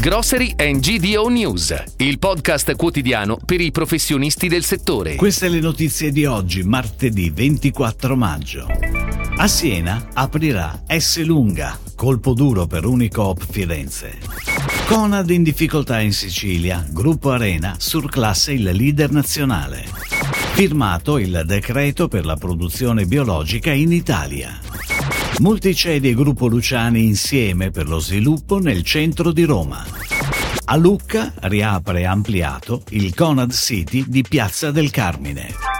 Grocery and GDO News, il podcast quotidiano per i professionisti del settore. Queste le notizie di oggi, martedì 24 maggio. A Siena aprirà S Lunga, colpo duro per Unicoop Firenze. Conad in difficoltà in Sicilia, gruppo Arena surclasse il leader nazionale. Firmato il decreto per la produzione biologica in Italia. Multicedi e Gruppo Luciani insieme per lo sviluppo nel centro di Roma. A Lucca riapre ampliato il Conad City di Piazza del Carmine.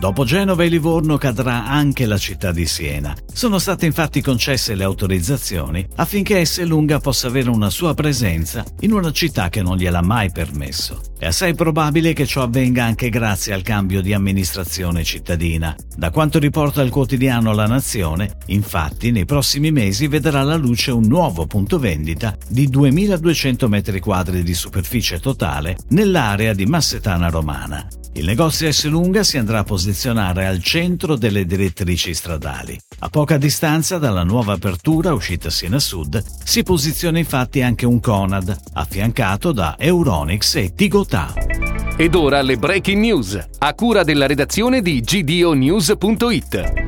Dopo Genova e Livorno cadrà anche la città di Siena. Sono state infatti concesse le autorizzazioni affinché Esselunga possa avere una sua presenza in una città che non gliel'ha mai permesso. È assai probabile che ciò avvenga anche grazie al cambio di amministrazione cittadina. Da quanto riporta il quotidiano La Nazione, infatti nei prossimi mesi vedrà la luce un nuovo punto vendita di 2200 m2 di superficie totale nell'area di Massetana Romana. Il negozio S Lunga si andrà a posizionare al centro delle direttrici stradali. A poca distanza dalla nuova apertura uscita Siena Sud si posiziona infatti anche un Conad, affiancato da Euronix e Tigotà. Ed ora le breaking news, a cura della redazione di gdonews.it.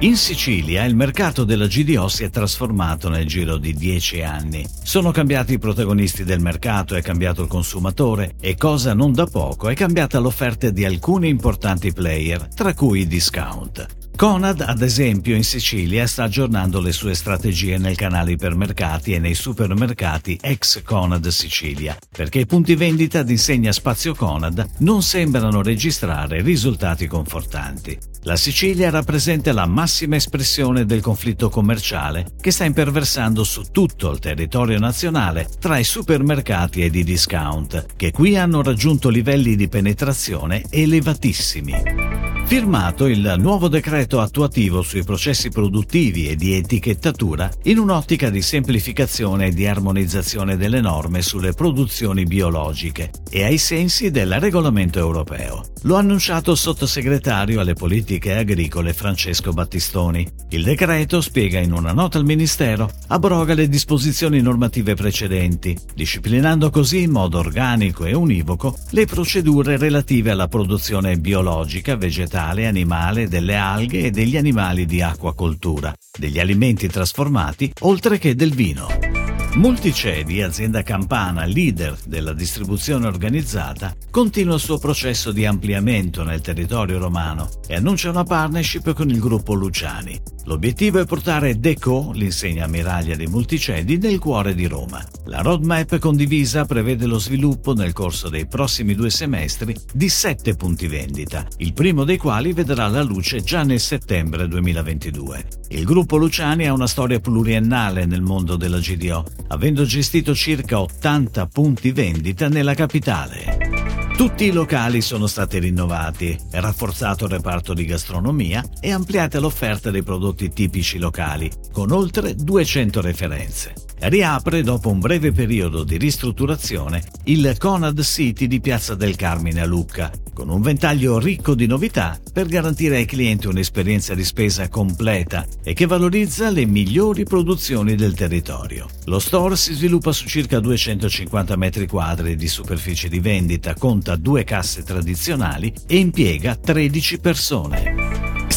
In Sicilia il mercato della GDO si è trasformato nel giro di dieci anni. Sono cambiati i protagonisti del mercato, è cambiato il consumatore e cosa non da poco è cambiata l'offerta di alcuni importanti player, tra cui i discount. Conad, ad esempio, in Sicilia sta aggiornando le sue strategie nel canale ipermercati e nei supermercati ex Conad Sicilia, perché i punti vendita d'insegna Spazio Conad non sembrano registrare risultati confortanti. La Sicilia rappresenta la massima espressione del conflitto commerciale che sta imperversando su tutto il territorio nazionale tra i supermercati ed i discount, che qui hanno raggiunto livelli di penetrazione elevatissimi. Firmato il nuovo decreto attuativo sui processi produttivi e di etichettatura in un'ottica di semplificazione e di armonizzazione delle norme sulle produzioni biologiche e ai sensi del regolamento europeo. Lo ha annunciato il sottosegretario alle politiche agricole Francesco Battistoni. Il decreto, spiega in una nota al Ministero, abroga le disposizioni normative precedenti, disciplinando così in modo organico e univoco le procedure relative alla produzione biologica, vegetale vegetale, animale, delle alghe e degli animali di acquacoltura, degli alimenti trasformati, oltre che del vino. Multicedi, azienda campana leader della distribuzione organizzata, continua il suo processo di ampliamento nel territorio romano e annuncia una partnership con il gruppo Luciani. L'obiettivo è portare Deco, l'insegna ammiraglia dei Multicedi, nel cuore di Roma. La roadmap condivisa prevede lo sviluppo nel corso dei prossimi due semestri di sette punti vendita, il primo dei quali vedrà la luce già nel settembre 2022. Il gruppo Luciani ha una storia pluriennale nel mondo della GDO, avendo gestito circa 80 punti vendita nella capitale. Tutti i locali sono stati rinnovati, è rafforzato il reparto di gastronomia e ampliata l'offerta dei prodotti tipici locali, con oltre 200 referenze riapre dopo un breve periodo di ristrutturazione il Conad City di Piazza del Carmine a Lucca, con un ventaglio ricco di novità per garantire ai clienti un'esperienza di spesa completa e che valorizza le migliori produzioni del territorio. Lo store si sviluppa su circa 250 metri quadri di superficie di vendita, conta due casse tradizionali e impiega 13 persone.